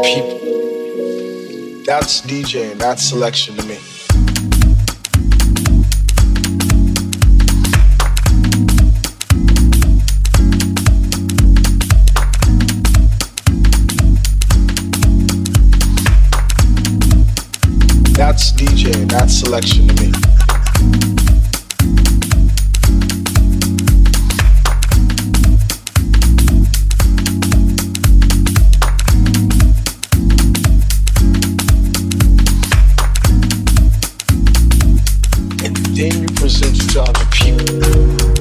people. That's DJing, that's selection to me. then you present it to other people.